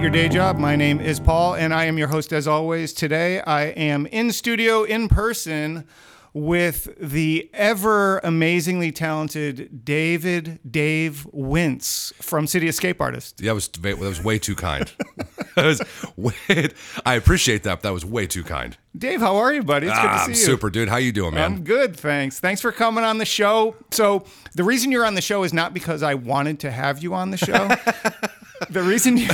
Your Day Job. My name is Paul, and I am your host as always. Today, I am in studio in person with the ever amazingly talented David Dave Wince from City Escape Artist. Yeah, that was that was way too kind. that was way, I appreciate that. But that was way too kind. Dave, how are you, buddy? It's Ah, good to see you. I'm you. super, dude. How you doing, man? I'm good, thanks. Thanks for coming on the show. So, the reason you're on the show is not because I wanted to have you on the show. the reason you,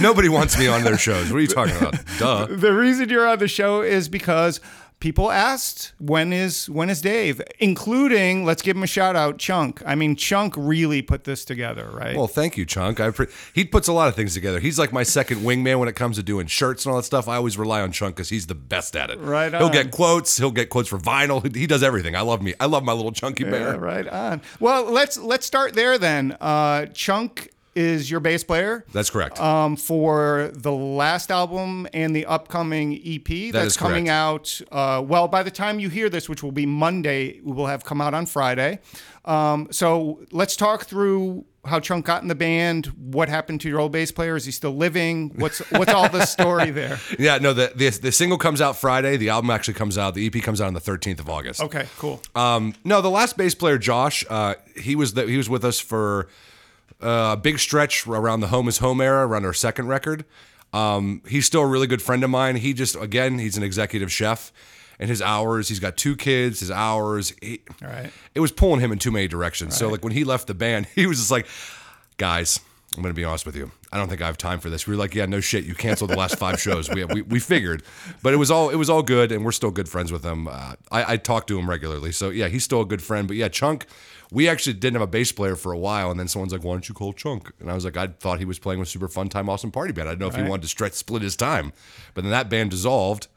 Nobody wants me on their shows. What are you talking about? Duh. the reason you're on the show is because people asked when is when is Dave, including let's give him a shout out, Chunk. I mean, Chunk really put this together, right? Well, thank you, Chunk. I pre- he puts a lot of things together. He's like my second wingman when it comes to doing shirts and all that stuff. I always rely on Chunk because he's the best at it. Right He'll get quotes. He'll get quotes for vinyl. He, he does everything. I love me. I love my little chunky Yeah, bear. right on. Well, let's let's start there then. Uh, Chunk is your bass player. That's correct. um, for the last album and the upcoming EP that's is coming out. Uh, well, by the time you hear this, which will be Monday, we will have come out on Friday. Um, so let's talk through how Chunk got in the band. What happened to your old bass player? Is he still living? What's what's all the story there? yeah, no. The, the the single comes out Friday. The album actually comes out. The EP comes out on the 13th of August. Okay, cool. Um, no, the last bass player, Josh, uh, he was the, he was with us for uh, a big stretch around the Home is Home era, around our second record. Um, he's still a really good friend of mine. He just again, he's an executive chef, and his hours. He's got two kids. His hours. He, right. It was pulling him in too many directions. So like when he left the band, he was just like, guys. I'm gonna be honest with you. I don't think I have time for this. We were like, yeah, no shit. You canceled the last five shows. We, we we figured, but it was all it was all good, and we're still good friends with him. Uh, I, I talk to him regularly, so yeah, he's still a good friend. But yeah, Chunk, we actually didn't have a bass player for a while, and then someone's like, why don't you call Chunk? And I was like, I thought he was playing with Super Fun Time Awesome Party Band. I don't know if he wanted to stretch split his time, but then that band dissolved.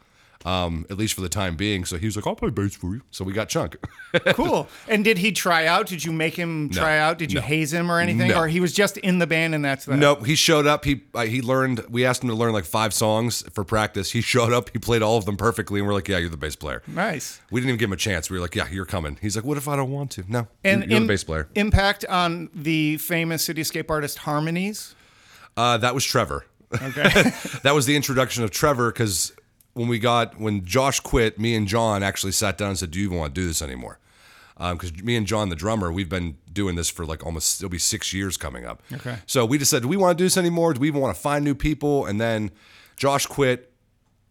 Um, at least for the time being. So he was like, I'll play bass for you. So we got Chunk. Cool. And did he try out? Did you make him try out? Did you No. haze him or anything? No. Or he was just in the band and that's that? Nope, he showed up. He uh, he learned. We asked him to learn like five songs for practice. He showed up. He played all of them perfectly, and we're like, "Yeah, you're the bass player." Nice. We didn't even give him a chance. We were like, "Yeah, you're coming." He's like, "What if I don't want to?" No, And you're, you're im- the bass player. Impact on the famous City Escape Artist Harmonies. Uh, that was Trevor. Okay. That was the introduction of Trevor because when we got when Josh quit, me and John actually sat down and said, "Do you even want to do this anymore?" Um, because me and John, the drummer, we've been doing this for like almost it'll be six years coming up. Okay. So we just said, "Do we want to do this anymore? Do we even want to find new people?" And then Josh quit.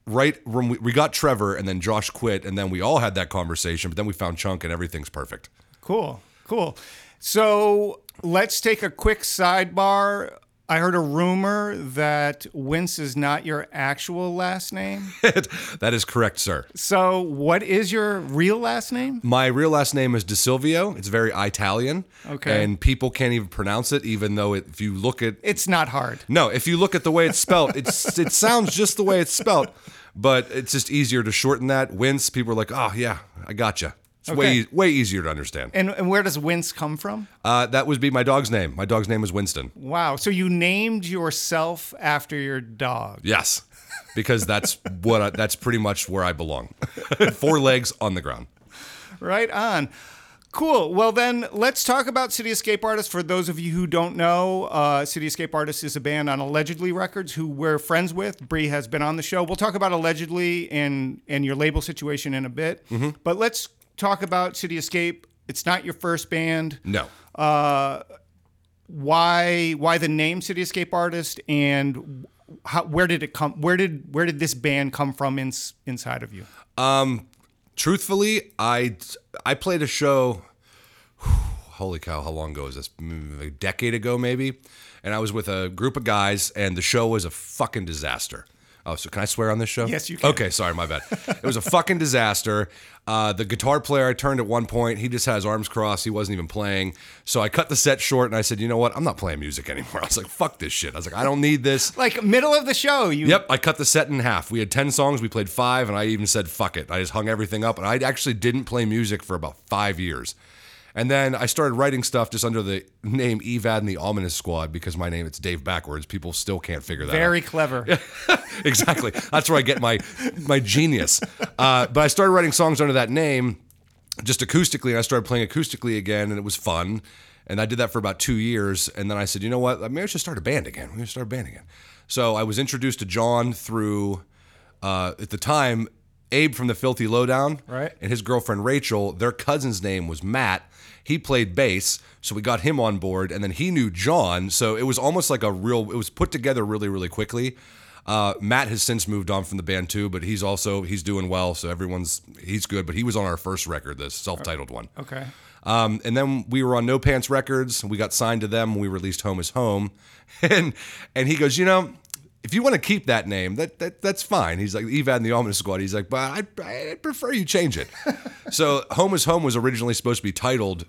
Right when we, we got Trevor, and then Josh quit, and then we all had that conversation. But then we found Chunk, and everything's perfect. Cool, cool. So let's take a quick sidebar. I heard a rumor that Wince is not your actual last name. that is correct, sir. So, what is your real last name? My real last name is De Silvio. It's very Italian. Okay. And people can't even pronounce it, even though it, if you look at It's not hard. no, if you look at the way it's spelled, it's it sounds just the way it's spelled, but it's just easier to shorten that. Wince, people are like, oh yeah, I gotcha. It's way Okay. e- way easier to understand. And, and where does Wince come from? Uh, that would be my dog's name. My dog's name is Winston. Wow. So you named yourself after your dog. Yes, because that's what I, that's pretty much where I belong. Four legs on the ground. Right on. Cool. Well, then let's talk about City Escape Artists. For those of you who don't know, uh, City Escape Artists is a band on Allegedly Records who we're friends with. Bree has been on the show. We'll talk about Allegedly and and your label situation in a bit. But let's talk about City Escape. It's not your first band. No. Why why the name City Escape Artist and how, where did it come? Where did where did this band come from in, inside of you? Um, truthfully, I I played a show. Holy cow! How long ago is this? A decade ago, maybe. And I was with a group of guys, and the show was a fucking disaster. Oh, so can I swear on this show? Yes, you can. Okay, sorry, my bad. it was a fucking disaster. Uh, the guitar player I turned at one point, he just had his arms crossed. He wasn't even playing. So I cut the set short, and I said, you know what? I'm not playing music anymore. I was like, fuck this shit. I was like, I don't need this. Like middle of the show, you Yep, I cut the set in half. We had 10 songs, we played five, and I even said, fuck it. I just hung everything up, and I actually didn't play music for about five years. And then I started writing stuff just under the name Evad and the Ominous Squad because my name, it's Dave backwards. People still can't figure that out very clever. exactly. That's where I get my my genius. Uh, but I started writing songs under that name, just acoustically. And I started playing acoustically again, and it was fun. And I did that for about two years, and then I said, you know what? Maybe I should start a band again. I should start a band again. So I was introduced to John through, uh, at the time, Abe from the Filthy Lowdown, Right. and his girlfriend Rachel. Their cousin's name was Matt. He played bass, so we got him on board, and then he knew John. So it was almost like a real. It was put together really, really quickly. Uh, Matt has since moved on from the band too, but he's also he's doing well. So everyone's he's good. But he was on our first record, the self-titled one. Okay. Um, and then we were on No Pants Records. We got signed to them. We released Home is Home, and and he goes, you know, if you want to keep that name, that, that that's fine. He's like Evad and the Ominous Squad. He's like, but I I prefer you change it. so Home is Home was originally supposed to be titled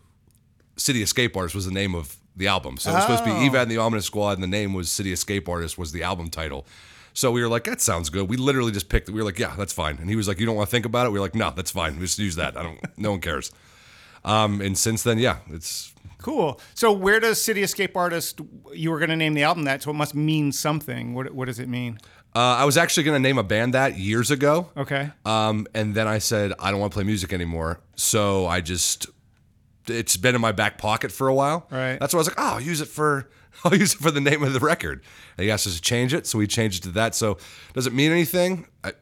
City Escape Artist was the name of the album. So it was supposed to be oh. Evad and the Ominous Squad, and the name was City Escape Artist was the album title. So we were like, that sounds good. We literally just picked it. We were like, yeah, that's fine. And he was like, you don't want to think about it? We were like, no, that's fine. We just use that. I don't. No one cares. Um, and since then, yeah, it's Cool. So where does City Escape Artist? You were going to name the album that, so it must mean something. What What does it mean? Uh, I was actually going to name a band that years ago. Okay. Um, and then I said, I don't want to play music anymore. So I just, it's been in my back pocket for a while. Right. That's why I was like, oh, I'll use it for, I'll use it for the name of the record. And he asked us to change it. So we changed it to that. So does it mean anything? I,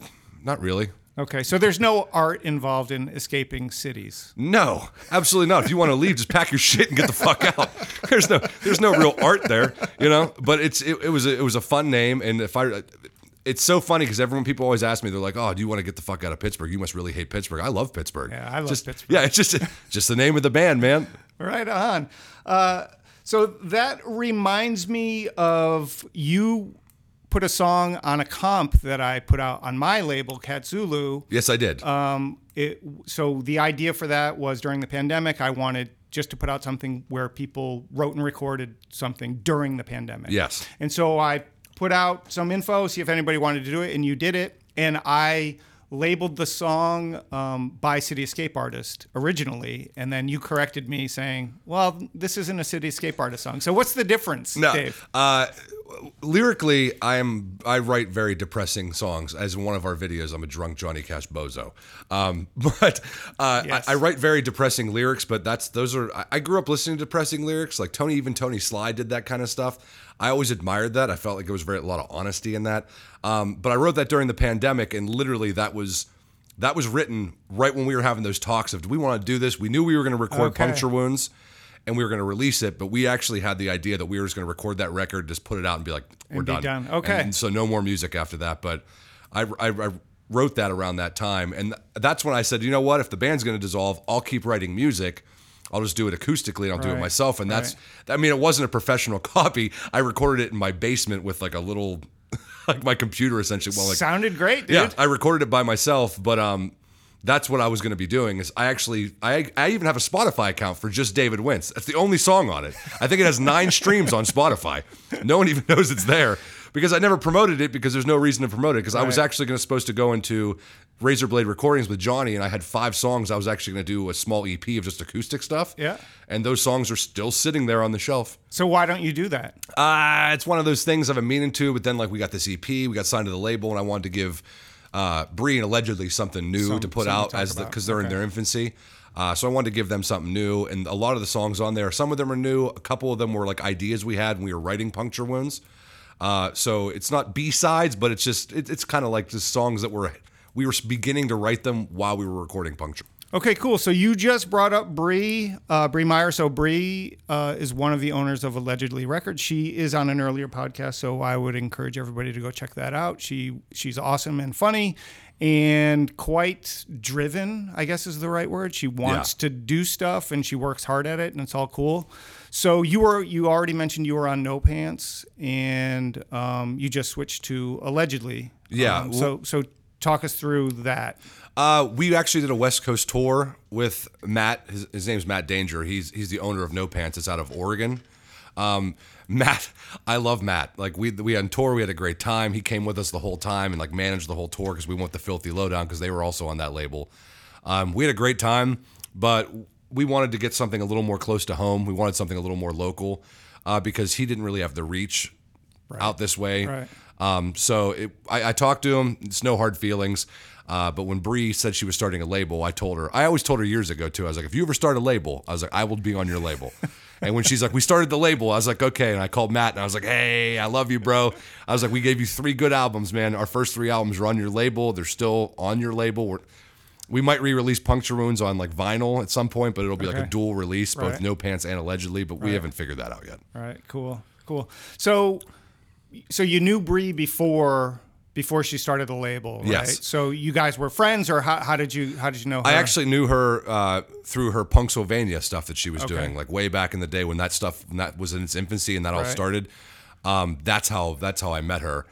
not really. Okay. So there's no art involved in escaping cities. No, absolutely not. If you want to leave, just pack your shit and get the fuck out. There's no, there's no real art there, you know. But it's, it, it was, a, it was a fun name, and if I, it's so funny because everyone, people always ask me, they're like, "Oh, do you want to get the fuck out of Pittsburgh? You must really hate Pittsburgh." I love Pittsburgh. Yeah, I love Just- Pittsburgh. Yeah, it's just, just the name of the band, man. Right on. Uh, so that reminds me of you put a song on a comp that I put out on my label, Katsulu. Yes, I did. Um, it, so the idea for that was during the pandemic, I wanted just to put out something where people wrote and recorded something during the pandemic. Yes. And so I put out some info, see if anybody wanted to do it, and you did it. And I labeled the song um, by City Escape Artist originally, and then you corrected me saying, "Well, this isn't a City Escape Artist song." So what's the difference, No, Dave? uh, lyrically, I am I write very depressing songs. As in one of our videos, I'm a drunk Johnny Cash bozo. Um, but uh, Yes. I, I write very depressing lyrics. But that's those are I, I grew up listening to depressing lyrics. Like Tony, even Tony Sly did that kind of stuff. I always admired that. I felt like there was very a lot of honesty in that. Um, but I wrote that during the pandemic, and literally that was. That was written right when we were having those talks of do we want to do this? We knew we were going to record Okay. Puncture Wounds and we were going to release it, but we actually had the idea that we were just going to record that record, just put it out, and be like, "We're And be done." done. Okay. And, and so no more music after that. But I, I, I wrote that around that time, and that's when I said, you know what? If the band's going to dissolve, I'll keep writing music. I'll just do it acoustically, and I'll do it Right. myself. And that's, I mean, it wasn't a professional copy. I recorded it in my basement with like a little, like my computer essentially. Well, like Sounded great, dude. yeah, I recorded it by myself, but um, that's what I was going to be doing. Is I actually I I even have a Spotify account for just David Wince. That's the only song on it. I think it has nine streams on Spotify. No one even knows it's there because I never promoted it because there's no reason to promote it because I was actually going to supposed to go into Razor Blade recordings with Johnny and I had five songs. I was actually going to do a small EP of just acoustic stuff. Yeah. and those songs are still sitting there on the shelf. So why don't you do that? Uh, it's one of those things I've been meaning to, but then like we got this EP, we got signed to the label, and I wanted to give uh, Bree and allegedly something new Some- to put out as the because they're in their infancy. Uh, so I wanted to give them something new, and a lot of the songs on there, some of them are new, a couple of them were like ideas we had when we were writing Puncture Wounds. Uh, so it's not B sides, but it's just it, it's kind of like just songs that were we were beginning to write them while we were recording Puncture. Okay, cool. So you just brought up Bree, uh, Bree Meyer. So Bree uh, is one of the owners of Allegedly Records. She is on an earlier podcast, so I would encourage everybody to go check that out. She she's awesome and funny, and quite driven. I guess is the right word. She wants to do stuff, and she works hard at it, and it's all cool. So you were you already mentioned you were on No Pants, and um, you just switched to Allegedly. Yeah. Um, so so talk us through that. Uh, we actually did a West Coast tour with Matt. His, his name's Matt Danger. He's he's the owner of No Pants. It's out of Oregon. Um, Matt, I love Matt. Like we we on tour, we had a great time. He came with us the whole time and like managed the whole tour because we went the Filthy Lowdown because they were also on that label. Um, we had a great time, but we wanted to get something a little more close to home. We wanted something a little more local uh, because he didn't really have the reach out this way. Right. Um, so it, I, I talked to him. It's no hard feelings. Uh, but when Bree said she was starting a label, I told her. I always told her years ago too. I was like, if you ever start a label, I was like, I will be on your label. and when she's like, we started the label, I was like, okay. And I called Matt and I was like, hey, I love you, bro. I was like, we gave you three good albums, man. Our first three albums are on your label. They're still on your label. We're, we might re-release Puncture Wounds on like vinyl at some point, but it'll be like a dual release, both Right. No Pants and allegedly. But we haven't figured that out yet. All right, cool, cool. So, so you knew Bree before before she started the label, right? Yes. So you guys were friends, or how, how did you how did you know her? I actually knew her uh, through her Punksylvania stuff that she was doing, like way back in the day when that stuff when that was in its infancy and that all Right. started. Um, that's how that's how I met her.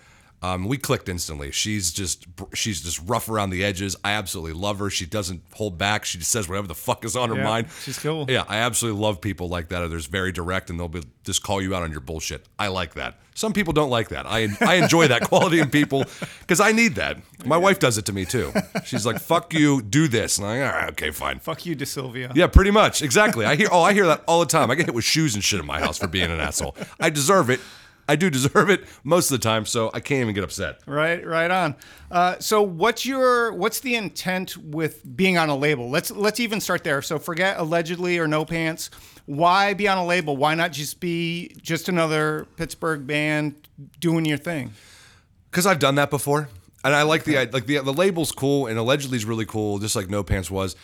Um, we clicked instantly. She's just she's just rough around the edges. I absolutely love her. She doesn't hold back. She just says whatever the fuck is on her Yeah, mind. she's cool. Yeah, I absolutely love people like that. They're just very direct and they'll be, just call you out on your bullshit. I like that. Some people don't like that. I I enjoy that quality in people because I need that. My wife does it to me too. She's like, "Fuck you, do this," and I'm like, "All right, okay, fine." Fuck you, DeSilvia. Yeah, pretty much. Exactly. I hear oh, I hear that all the time. I get hit with shoes and shit in my house for being an asshole. I deserve it. I do deserve it most of the time, so I can't even get upset. Right, right on. Uh, so, what's your what's the intent with being on a label? Let's let's even start there. So, forget allegedly or no pants. Why be on a label? Why not just be just another Pittsburgh band doing your thing? Because I've done that before, and I like the like the the label's cool, and allegedly is really cool, just like No Pants was.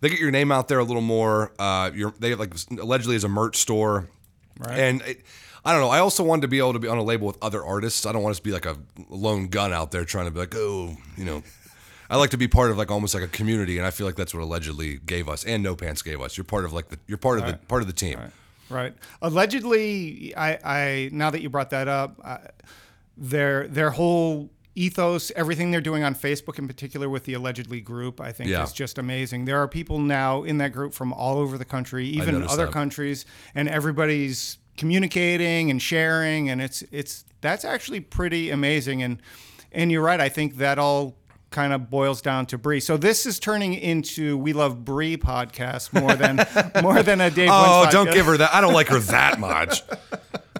They get your name out there a little more. Uh, you're, they like allegedly is a merch store, Right. and it, I don't know. I also wanted to be able to be on a label with other artists. I don't want us to be like a lone gun out there trying to be like, oh, you know. I like to be part of like almost like a community, and I feel like that's what allegedly gave us, and No Pants gave us. You're part of like the you're part of the part of the team. Right. Allegedly, I, I now that you brought that up, I, their their whole ethos, everything they're doing on Facebook in particular with the allegedly group, I think Yeah. is just amazing. There are people now in that group from all over the country, even other that. countries, and everybody's communicating and sharing, and it's it's that's actually pretty amazing. And and you're right. I think that all kind of boils down to Bree. So this is turning into We Love Bree podcast more than more than a Dave. Oh, don't podcast. give her that. I don't like her that much.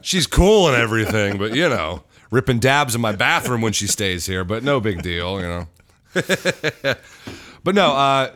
She's cool and everything, but you know, ripping dabs in my bathroom when she stays here, but no big deal, you know. but no, uh,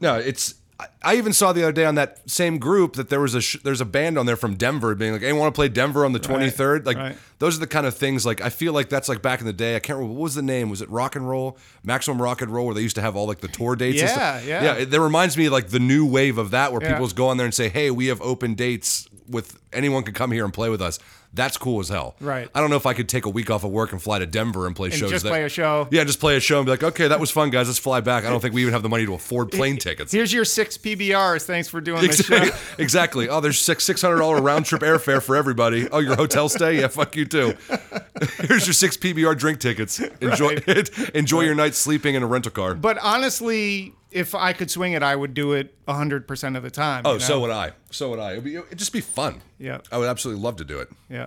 no, it's. I- even saw the other day on that same group that there was a sh- there's a band on there from Denver being like, "Hey, want to play Denver on the 23rd?" Like right. those are the kind of things. Like I feel like that's like back in the day. I can't remember what was the name. Was it Rock and Roll, Maximum Rock and Roll, where they used to have all like the tour dates? and Yeah, stuff? yeah. yeah. It, that reminds me of like the new wave of that, where Yeah. people just go on there and say, "Hey, we have open dates with anyone can come here and play with us." That's cool as hell. Right. I don't know if I could take a week off of work and fly to Denver and play shows. just that- play a show. Yeah, just play a show and be like, "Okay, that was fun, guys. Let's fly back." I don't think we even have the money to afford plane tickets. Here's your six PBRs. Thanks for doing this show. exactly. Oh, there's six six hundred dollar round trip airfare for everybody. Oh, your hotel stay? Yeah, fuck you too. Here's your six PBR drink tickets. Enjoy it. Enjoy your night sleeping in a rental car. But honestly, if I could swing it, I would do it 100% of the time. Oh, you know? so would I. So would I. It'd, be, it'd just be fun. Yeah. I would absolutely love to do it. Yeah.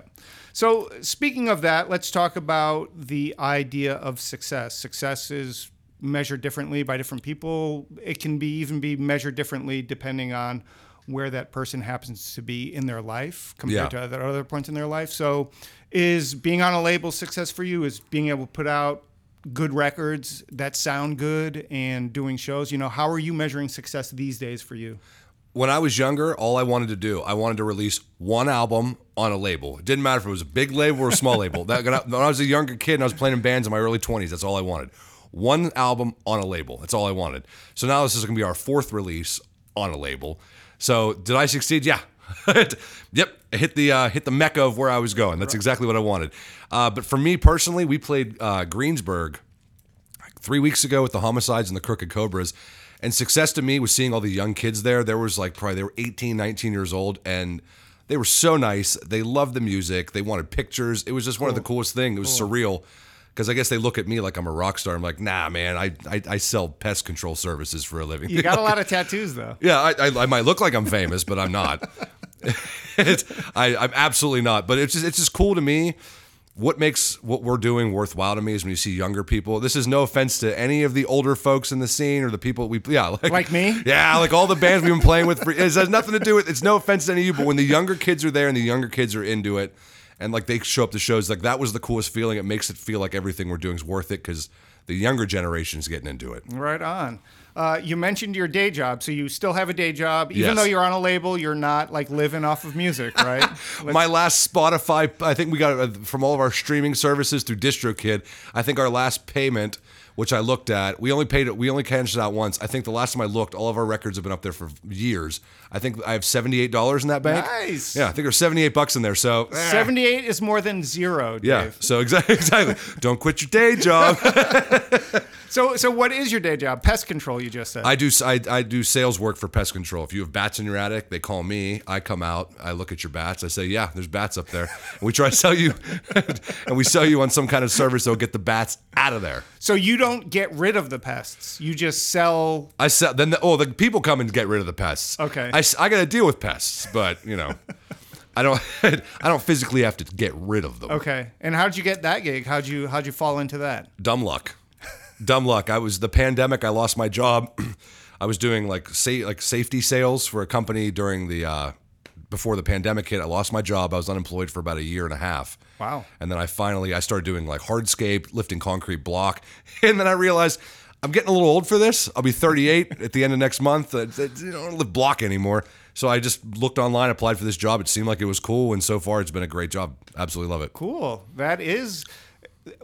So, speaking of that, let's talk about the idea of success. Success is measured differently by different people. It can be even be measured differently depending on where that person happens to be in their life compared Yeah. to other, other points in their life. So, is being on a label success for you? Is being able to put out good records that sound good and doing shows? You know, how are you measuring success these days for you? When I was younger, all I wanted to do, I wanted to release one album on a label. It didn't matter if it was a big label or a small label. That when I was a younger kid and I was playing in bands in my early 20s, that's all I wanted. One album on a label. That's all I wanted. So now this is going to be our fourth release on a label. So did I succeed? Yeah. yep, hit the uh, hit the mecca of where I was going. That's exactly what I wanted. Uh, but for me personally, we played uh, Greensburg three weeks ago with the homicides and the crooked cobras. And success to me was seeing all the young kids there. There was like probably they were 18 19 years old and they were so nice. They loved the music. They wanted pictures. It was just one of the coolest things it was surreal. Because i guess they look at me like i'm a rock star. I'm like nah man I, I i sell pest control services for a living. You got a lot of tattoos, though. yeah, I, I, I might look like I'm famous, but I'm not. It's, I, I'm absolutely not. But it's just it's just cool to me. What makes what we're doing worthwhile to me is when you see younger people. This is no offense to any of the older folks in the scene or the people we yeah like, Like me? yeah like all the bands we've been playing with. For, it has nothing to do with. It's no offense to any of you, but when the younger kids are there and the younger kids are into it, and like they show up to shows. Like that was the coolest feeling. It makes it feel like everything we're doing is worth it because the younger generation is getting into it. Right on. Uh, you mentioned your day job, so you still have a day job, even Yes. though you're on a label. You're not like living off of music, right? My last Spotify, I think we got uh, from all of our streaming services through DistroKid. I think our last payment, which I looked at, we only paid it. We only cashed it out once. I think the last time I looked, all of our records have been up there for years. I think I have seventy eight dollars in that bank. Nice. Yeah, I think there's seventy eight bucks in there. So eh. 78 is more than zero, Dave. Yeah. So exactly, exactly. Don't quit your day job. So, so what is your day job? Pest control, you just said. I do. I, I do sales work for pest control. If you have bats in your attic, they call me. I come out. I look at your bats. I say, "Yeah, there's bats up there." And we try to sell you, and we sell you on some kind of service that'll get the bats out of there. so you don't get rid of the pests. You just sell. I sell. Then the, oh, the people come and get rid of the pests. Okay. I, I got to deal with pests, but you know, I don't. I don't physically have to get rid of them. Okay. And how'd you get that gig? How'd you how'd you fall into that? dumb luck. Dumb luck. I was the pandemic. I lost my job. I was doing like say like safety sales for a company during the uh, before the pandemic hit. I lost my job. I was unemployed for about a year and a half. Wow. And then I finally I started doing like hardscape, lifting concrete block, and then I realized. I'm getting a little old for this. I'll be 38 at the end of next month. I, I don't live block anymore. So I just looked online, applied for this job. It seemed like it was cool, and so far it's been a great job. Absolutely love it. Cool. That is.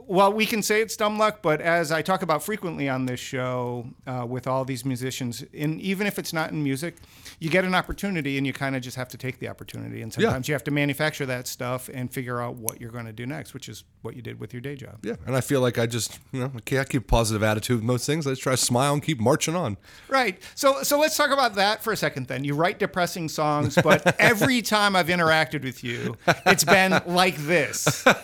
Well, we can say it's dumb luck, but as I talk about frequently on this show uh, with all these musicians, and even if it's not in music, you get an opportunity and you kind of just have to take the opportunity. And sometimes you have to manufacture that stuff and figure out what you're going to do next, which is what you did with your day job. Yeah, and I feel like I just, you know, I keep a positive attitude with most things. I just try to smile and keep marching on. Right. So so let's talk about that for a second then. You write depressing songs, but every time I've interacted with you, it's been like this.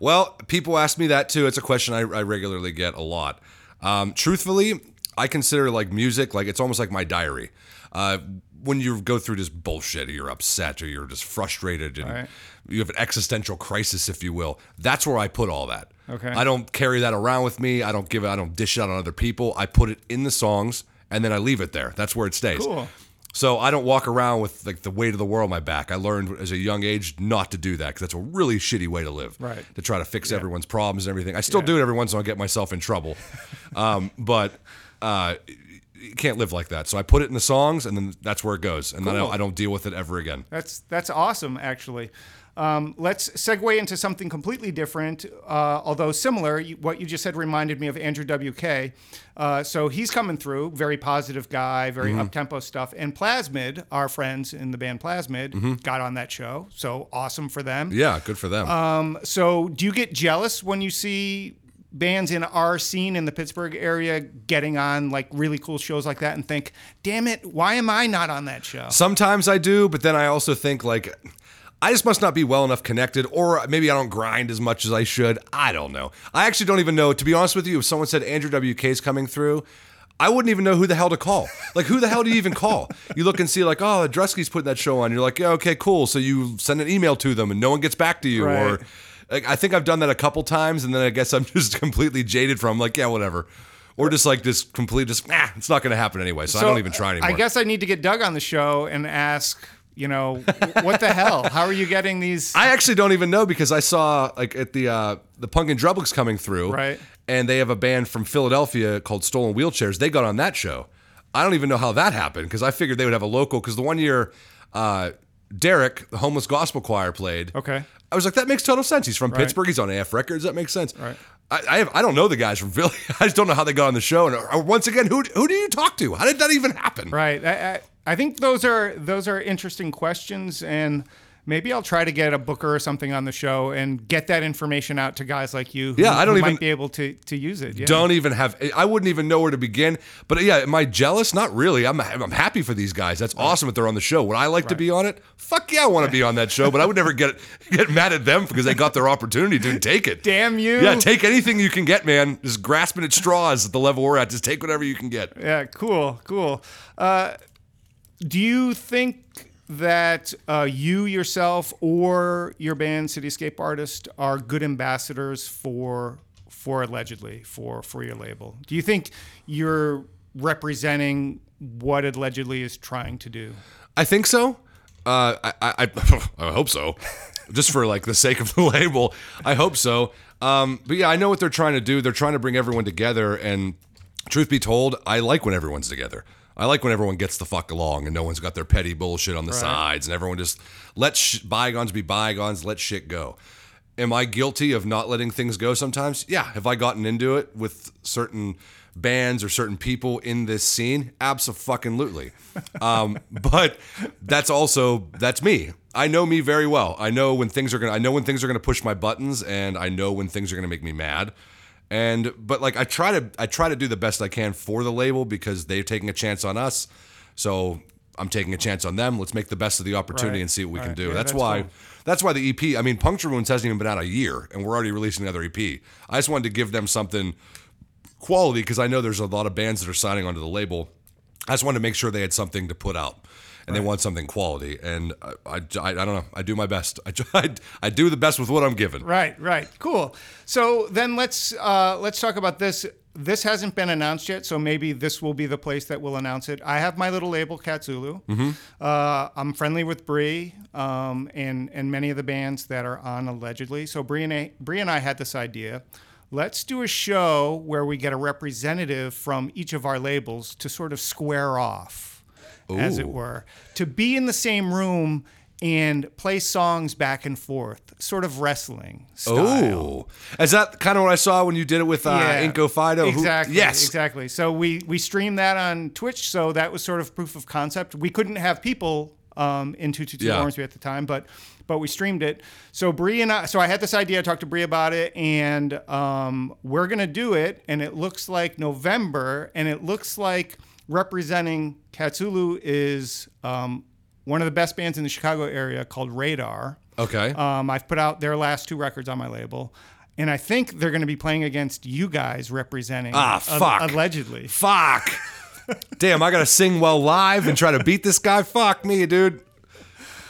Well, people ask me that too. It's a question I, I regularly get a lot. Um, truthfully, I consider like music like it's almost like my diary. Uh, when you go through this bullshit, or you're upset, or you're just frustrated, and Right. you have an existential crisis, if you will, that's where I put all that. Okay. I don't carry that around with me. I don't give it. I don't dish it out on other people. I put it in the songs, and then I leave it there. That's where it stays. Cool. So I don't walk around with like the weight of the world on my back. I learned as a young age not to do that because that's a really shitty way to live. Right. To try to fix everyone's problems and everything. I still do it every once in a while. Get myself in trouble, um, but uh, you can't live like that. So I put it in the songs, and then that's where it goes, and then I don't, I don't deal with it ever again. That's that's awesome, actually. Um, let's segue into something completely different, uh, although similar. You, what you just said reminded me of Andrew WK. Uh, so he's coming through, very positive guy, very Mm-hmm. up tempo stuff. And Plasmid, our friends in the band Plasmid, got on that show. So awesome for them. Mm-hmm. Yeah, good for them. Um, So do you get jealous when you see bands in our scene in the Pittsburgh area getting on like really cool shows like that and think, damn it, why am I not on that show? Sometimes I do, but then I also think like I just must not be well enough connected, or maybe I don't grind as much as I should. I don't know. I actually don't even know. To be honest with you, if someone said Andrew WK is coming through, I wouldn't even know who the hell to call. Like, who the hell do you even call? You look and see, like, oh, Drusky's putting that show on. You're like, yeah, okay, cool. So you send an email to them, and no one gets back to you, Right. or like, I think I've done that a couple times, and then I guess I'm just completely jaded from like, yeah, whatever. Or just like this complete, just nah, it's not going to happen anyway. So, I don't even try uh, anymore. I guess I need to get Doug on the show and ask, you know, what the hell? How are you getting these? I actually don't even know because I saw like at the uh, the Punk in Drublics coming through, Right. And they have a band from Philadelphia called Stolen Wheelchairs. They got on that show. I don't even know how that happened because I figured they would have a local. Because the one year, uh, Derek, the homeless gospel choir, played. Okay. I was like, that makes total sense. He's from Pittsburgh. He's on AF Records. That makes sense. Right. I, I, have, I don't know the guys from Philly. I just don't know how they got on the show. And uh, once again, who who do you talk to? How did that even happen? Right. I, I, think those are those are interesting questions, and maybe I'll try to get a booker or something on the show and get that information out to guys like you. Who, Yeah, I don't even- might be able to to use it. Yeah. Don't even have. I wouldn't even know where to begin. But yeah, am I jealous? Not really. I'm. I'm happy for these guys. That's awesome that they're on the show. Would I like to be on it? Fuck yeah, I want to be on that show. But I would never get get mad at them because they got their opportunity. Dude, take it. Damn you. Yeah, take anything you can get, man. Just grasping at straws at the level we're at. Just take whatever you can get. Yeah, cool, cool. Uh, do you think that uh, you yourself or your band City Escape Artist are good ambassadors for for allegedly for for your label? Do you think you're representing what allegedly is trying to do? I think so. Uh, I, I, I, hope so. Just for like the sake of the label, I hope so. Um, but yeah, I know what they're trying to do. They're trying to bring everyone together. And truth be told, I like when everyone's together. I like when everyone gets the fuck along and no one's got their petty bullshit on the sides and everyone just let sh- bygones be bygones, let shit go. Am I guilty of not letting things go sometimes? Yeah. Have I gotten into it with certain bands or certain people in this scene? Absolutely. Um, but that's also that's me. I know me very well. I know when things are gonna. I know when things are gonna push my buttons, and I know when things are gonna make me mad. And but like I try to I try to do the best I can for the label because they're taking a chance on us. So I'm taking a chance on them. Let's make the best of the opportunity Right, and see what we can do. Yeah, that's, that's why cool. that's why the EP. I mean, Puncture Wounds hasn't even been out a year, and we're already releasing another EP. I just wanted to give them something quality because I know there's a lot of bands that are signing onto the label. I just wanted to make sure they had something to put out, and they want something quality. And I, I, I, don't know. I do my best. I, I, I do the best with what I'm given. Right, right, cool. So then let's uh, let's talk about this. This hasn't been announced yet, so maybe this will be the place that will announce it. I have my little label, Katsulu. Uh, I'm friendly with Bree um, and and many of the bands that are on allegedly. So Bree and I, Bree and I had this idea. Let's do a show where we get a representative from each of our labels to sort of square off, as it were, to be in the same room and play songs back and forth, sort of wrestling style. Oh, is that kind of what I saw when you did it with uh, Inco Fido? Who- Exactly. yes. Exactly. So we we streamed that on Twitch. So that was sort of proof of concept. We couldn't have people um, in two two two Yeah. Ormsby at the time, but but we streamed it. So Bree and I. So I had this idea. I talked to Bree about it, and um, we're gonna do it. And it looks like November, and it looks like representing Katsulu is um, one of the best bands in the Chicago area called Radar. Okay. Um, I've put out their last two records on my label. And I think they're going to be playing against you guys representing. Ah, fuck. allegedly. Fuck. Damn, I gotta sing well live and try to beat this guy. Fuck me, dude.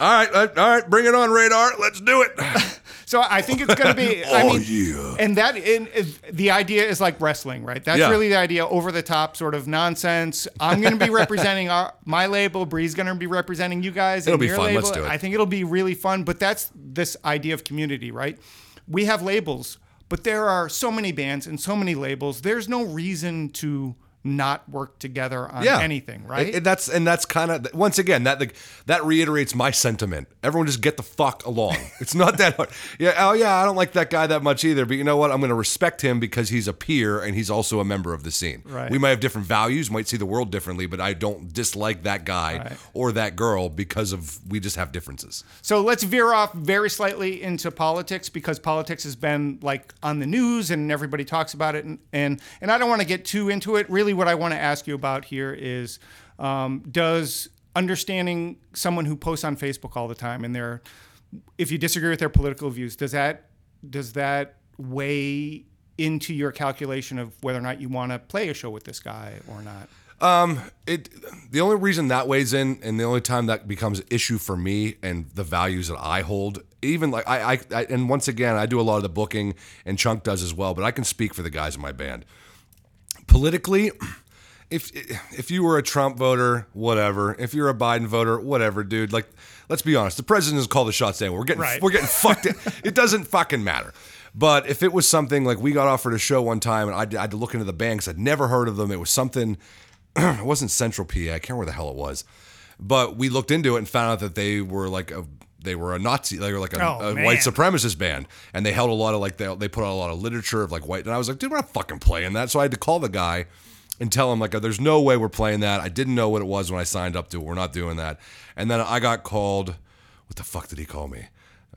All right, all right, bring it on, radar. Let's do it. So I think it's going to be. I Oh, mean, yeah. And that in, is, uh, the idea is like wrestling, right? That's Yeah. really the idea. Over the top sort of nonsense. I'm going to be representing our my label. Bree's going to be representing you guys. It'll and be your fun. Label. Let's do it. I think it'll be really fun. But that's this idea of community, right? We have labels, but there are so many bands and so many labels. There's no reason to not work together on yeah. anything, right? That's and that's kind of once again that like, that reiterates my sentiment. Everyone just get the fuck along. It's not that hard. Yeah. Oh yeah. I don't like that guy that much either. But you know what? I'm going to respect him because he's a peer and he's also a member of the scene. Right. We might have different values, might see the world differently, but I don't dislike that guy Right. or that girl because of we just have differences. So let's veer off very slightly into politics because politics has been like on the news and everybody talks about it. And and, and I don't want to get too into it. Really, what I want to ask you about here is um, does understanding someone who posts on Facebook all the time and their if you disagree with their political views, does that does that weigh into your calculation of whether or not you want to play a show with this guy or not? it the only reason that weighs in and the only time that becomes an issue for me and the values that I hold even like I, I, I and once again I do a lot of the booking and Chunk does as well but I can speak for the guys in my band politically if if you were a Trump voter whatever. If you're a Biden voter whatever dude. Like let's be honest. The president is called the shots anyway we're getting Right. we're getting fucked. It doesn't fucking matter. But if it was something like we got offered a show one time and I, I had to look into the banks, I'd never heard of them. It was something it wasn't Central PA. I can't remember where the hell it was, but we looked into it and found out that they were like a they were a Nazi, they were like a, Oh, a white supremacist band, and they held a lot of like they they put out a lot of literature of like white. And I was like, dude, we're not fucking playing that. So I had to call the guy and tell him like, there's no way we're playing that. I didn't know what it was when I signed up to it. We're not doing that. And then I got called. What the fuck did he call me?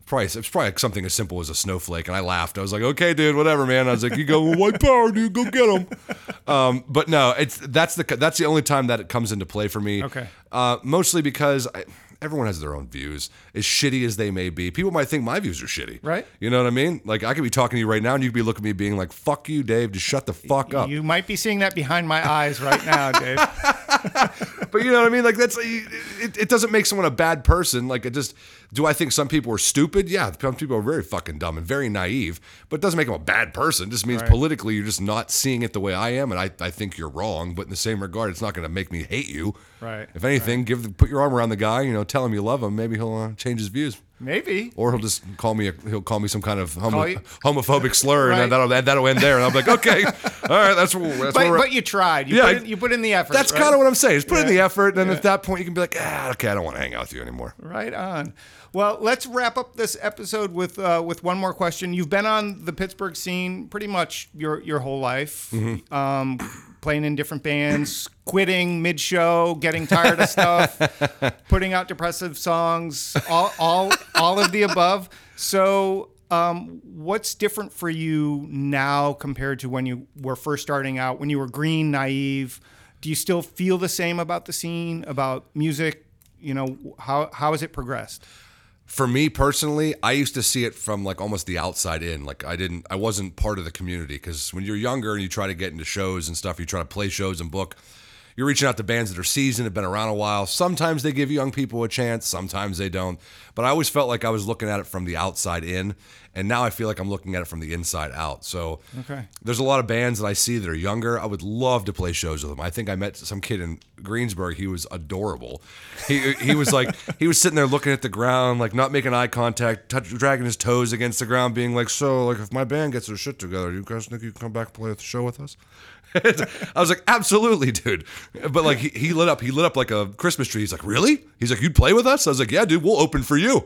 Probably it's probably something as simple as a snowflake, and I laughed. I was like, "Okay, dude, whatever, man." I was like, "You go white power, dude, go get him." Um, but no, it's that's the that's the only time that it comes into play for me. Okay. Uh, mostly because I, everyone has their own views, as shitty as they may be. People might think my views are shitty. Right. You know what I mean? Like I could be talking to you right now, and you could be looking at me being like, "Fuck you, Dave. Just shut the fuck up." You might be seeing that behind my eyes right now, Dave. but you know what I mean? Like that's it, it doesn't make someone a bad person. Like it just Do I think some people are stupid? Yeah, some people are very fucking dumb and very naive, but it doesn't make them a bad person. It just means politically you're just not seeing it the way I am, and I, I think you're wrong. But in the same regard, it's not going to make me hate you. Right, If anything, give the, put your arm around the guy. You know, tell him you love him. Maybe he'll uh, change his views. Maybe. Or he'll just call me a, he'll call me some kind of homo, you- homophobic slur, Right. and that'll that'll end there. And I'm like, okay, all right, that's what that's But, but you tried. You, Yeah, put in, you put in the effort. that's right? kind of what I'm saying. Just put in the effort, and at that point you can be like, ah, okay, I don't want to hang out with you anymore. Right on. Well, let's wrap up this episode with uh, with one more question. You've been on the Pittsburgh scene pretty much your your whole life, Mm-hmm. um, playing in different bands, quitting mid show, getting tired of stuff, putting out depressive songs, all all all of the above. So. Um, what's different for you now compared to when you were first starting out, when you were green, naive? Do you still feel the same about the scene, about music? You know, how how has it progressed? For me personally, I used to see it from like almost the outside in. Like I didn't, I wasn't part of the community because when you're younger and you try to get into shows and stuff, you try to play shows and book. You're reaching out to bands that are seasoned, have been around a while. Sometimes they give young people a chance, sometimes they don't. But I always felt like I was looking at it from the outside in, and now I feel like I'm looking at it from the inside out. So Okay. there's a lot of bands that I see that are younger. I would love to play shows with them. I think I met some kid in Greensburg. He was adorable. He he was like he was sitting there looking at the ground, like not making eye contact, touch, dragging his toes against the ground, being like, "So, like, if my band gets their shit together, you guys think you can come back and play the show with us?" I was like, "Absolutely, dude." But like he, he lit up, he lit up like a Christmas tree. He's like, "Really?" He's like, "You'd play with us?" I was like, "Yeah, dude, we'll open for you."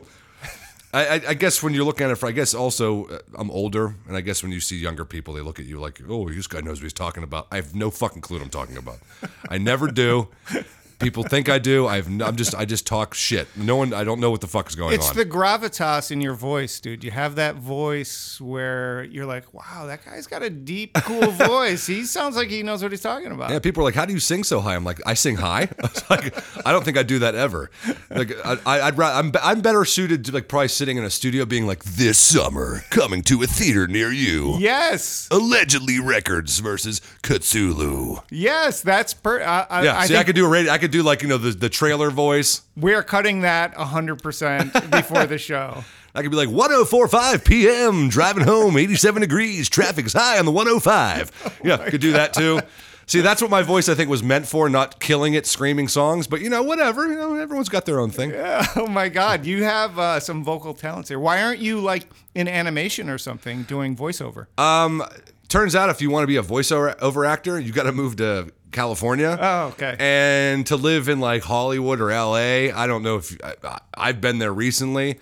I, I, guess when you're looking at it, for I guess also uh, I'm older, and I guess when you see younger people, they look at you like, "Oh, this guy knows what he's talking about." I have no fucking clue what I'm talking about. I never do. People think I do. I've n- I'm just I just talk shit. No one. I don't know what the fuck is going on. It's on. the gravitas in your voice, dude. You have that voice where you're like, wow, that guy's got a deep, cool voice. He sounds like he knows what he's talking about. yeah, people are like, "How do you sing so high?" I'm like, "I sing high." I was like, I don't think I do that ever. Like, I, I, I'd ra- I'm I'm better suited to like probably sitting in a studio being like, "This summer, coming to a theater near you." Yes, Allegedly Records versus Katsulu. yes, that's per. I, I, Yeah, I see, I think could do a radio. I could do like you know the the trailer voice. we're cutting that 100% before the show. I could be like 104.5 p.m. driving home, 87 degrees, traffic's high on the 105. Yeah, could do that too. See, that's what my voice I think was meant for, not killing it, screaming songs. But you know, whatever. You know, everyone's got their own thing. Oh my God, you have uh, some vocal talents here. Why aren't you like in animation or something doing voiceover? Um, Turns out, if you want to be a voiceover over actor, you got to move to California. Oh, okay. And to live in like Hollywood or LA, I don't know if I, I've been there recently.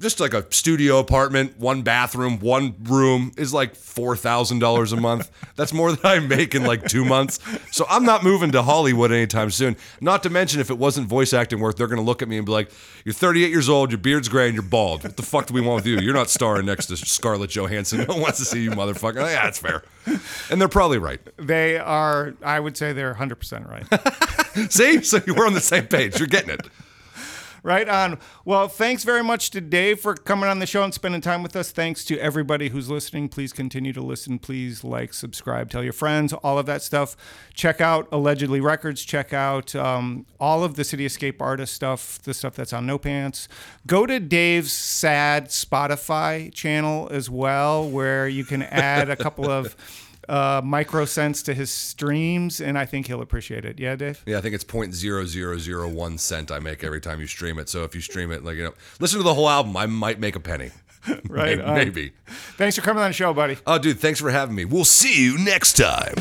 Just like a studio apartment, one bathroom, one room is like four thousand dollars a month. That's more than I make in like two months. So I'm not moving to Hollywood anytime soon. Not to mention, if it wasn't voice acting work, they're gonna look at me and be like, "You're 38 years old, your beard's gray, and you're bald. What the fuck do we want with you? You're not starring next to Scarlett Johansson. No one wants to see you, motherfucker." Yeah, that's fair. And they're probably right. They are, I would say they're 100% right. See, so we're on the same page. You're getting it. Right on. Well, thanks very much to Dave for coming on the show and spending time with us. Thanks to everybody who's listening. Please continue to listen. Please like, subscribe, tell your friends, all of that stuff. Check out Allegedly Records. Check out um, all of the City Escape artist stuff, the stuff that's on No Pants. Go to Dave's sad Spotify channel as well, where you can add a couple of uh, micro cents to his streams, and I think he'll appreciate it. Yeah, Dave? Yeah, I think it's point zero zero zero one cent I make every time you stream it. So if you stream it, like you know, listen to the whole album, I might make a penny. Right Maybe. maybe. Thanks for coming on the show, buddy. Oh, dude, thanks for having me. We'll see you next time.